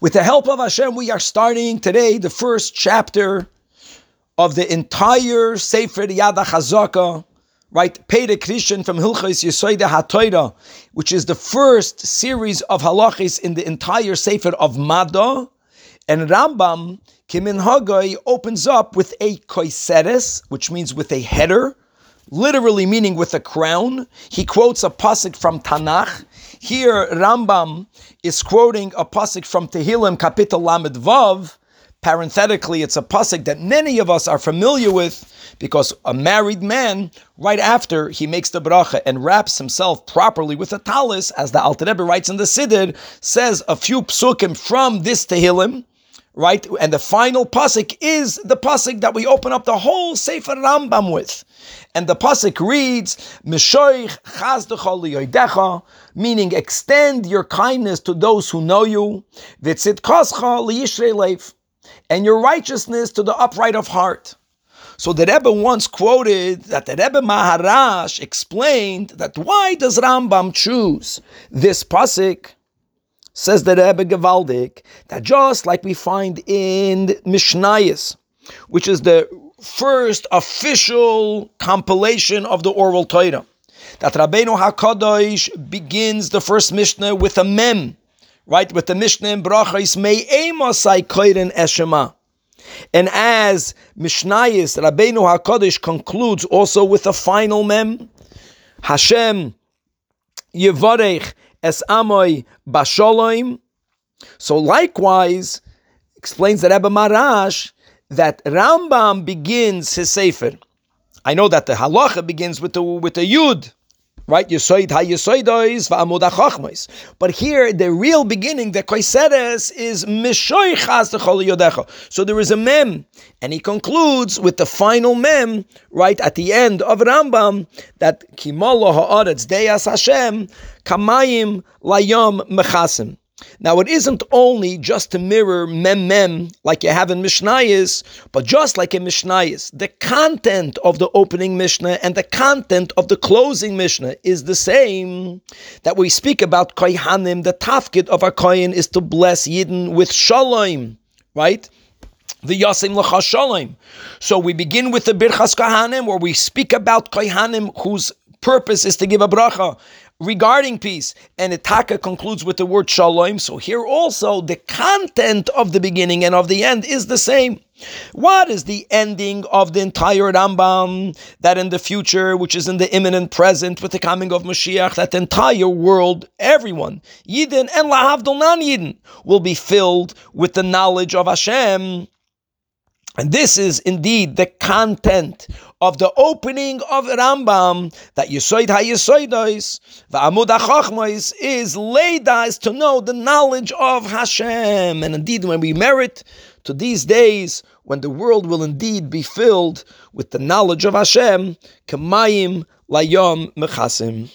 With the help of Hashem, we are starting today the first chapter of the entire Sefer Yad HaChazaka, right? Pede Krishan from Hilchos Yesoida HaToira, which is the first series of halachis in the entire Sefer of Mada. And Rambam, Kimin Hagai, opens up with a koiseres, which means with a header, literally meaning with a crown. He quotes a pasuk from Tanakh. Here, Rambam is quoting a pasuk from Tehillim, Kapitel Lamed Vav. Parenthetically, it's a pasuk that many of us are familiar with because a married man, right after he makes the bracha and wraps himself properly with a talis, as the Alter Rebbe writes in the Siddur, says a few psukim from this Tehillim, right? And the final pasuk is the pasuk that we open up the whole Sefer Rambam with. And the pasuk reads, "Mishoich chazdecha meaning extend your kindness to those who know you, and your righteousness to the upright of heart." So the Rebbe once quoted that the Rebbe Maharash explained that why does Rambam choose this pasuk? Says the Rebbe Gevaldik that just like we find in Mishnayos, which is the first official compilation of the oral Torah, that Rabbeinu Hakadosh begins the first Mishnah with a mem, right? With the Mishnah in Brachos Mei Emosai Koiren Eshema. And as Mishnayis Rabbeinu Hakadosh concludes also with a final mem, Hashem Yevarech Es Amoy Basholom. So likewise, explains the Rebbe Maharash that Rambam begins his sefer. I know that the halacha begins with the with the yud, right? Yisoid ha yisoidois va'amud hachachmos. But here, the real beginning, the koiseres, is mishoichas techol yodecha. So there is a mem, and he concludes with the final mem, right at the end of Rambam, that kimolo ha'aretz deyas Hashem kamayim layom mechasim. Now, it isn't only just to mirror mem mem like you have in Mishnayis, but just like in Mishnayis, the content of the opening Mishnah and the content of the closing Mishnah is the same. That we speak about Kohanim, the tafkid of our Kohen is to bless Yidden with Shalom, right? the Yasim Shalom. So we begin with the Birchas Kohanim, where we speak about Kohanim whose purpose is to give a bracha regarding peace. And Itaka concludes with the word shalom. So here also the content of the beginning and of the end is the same. What is the ending of the entire Rambam? That in the future, which is in the imminent present with the coming of Mashiach, that entire world, everyone, Yidden and Lahavdol non Yidden, will be filled with the knowledge of Hashem. And this is indeed the content of the opening of Rambam that Yesoid HaYesoidos, the Amud HaChachmais is Leida is to know the knowledge of Hashem. And indeed, when we merit to these days, when the world will indeed be filled with the knowledge of Hashem, Kamayim Layom Mechasim.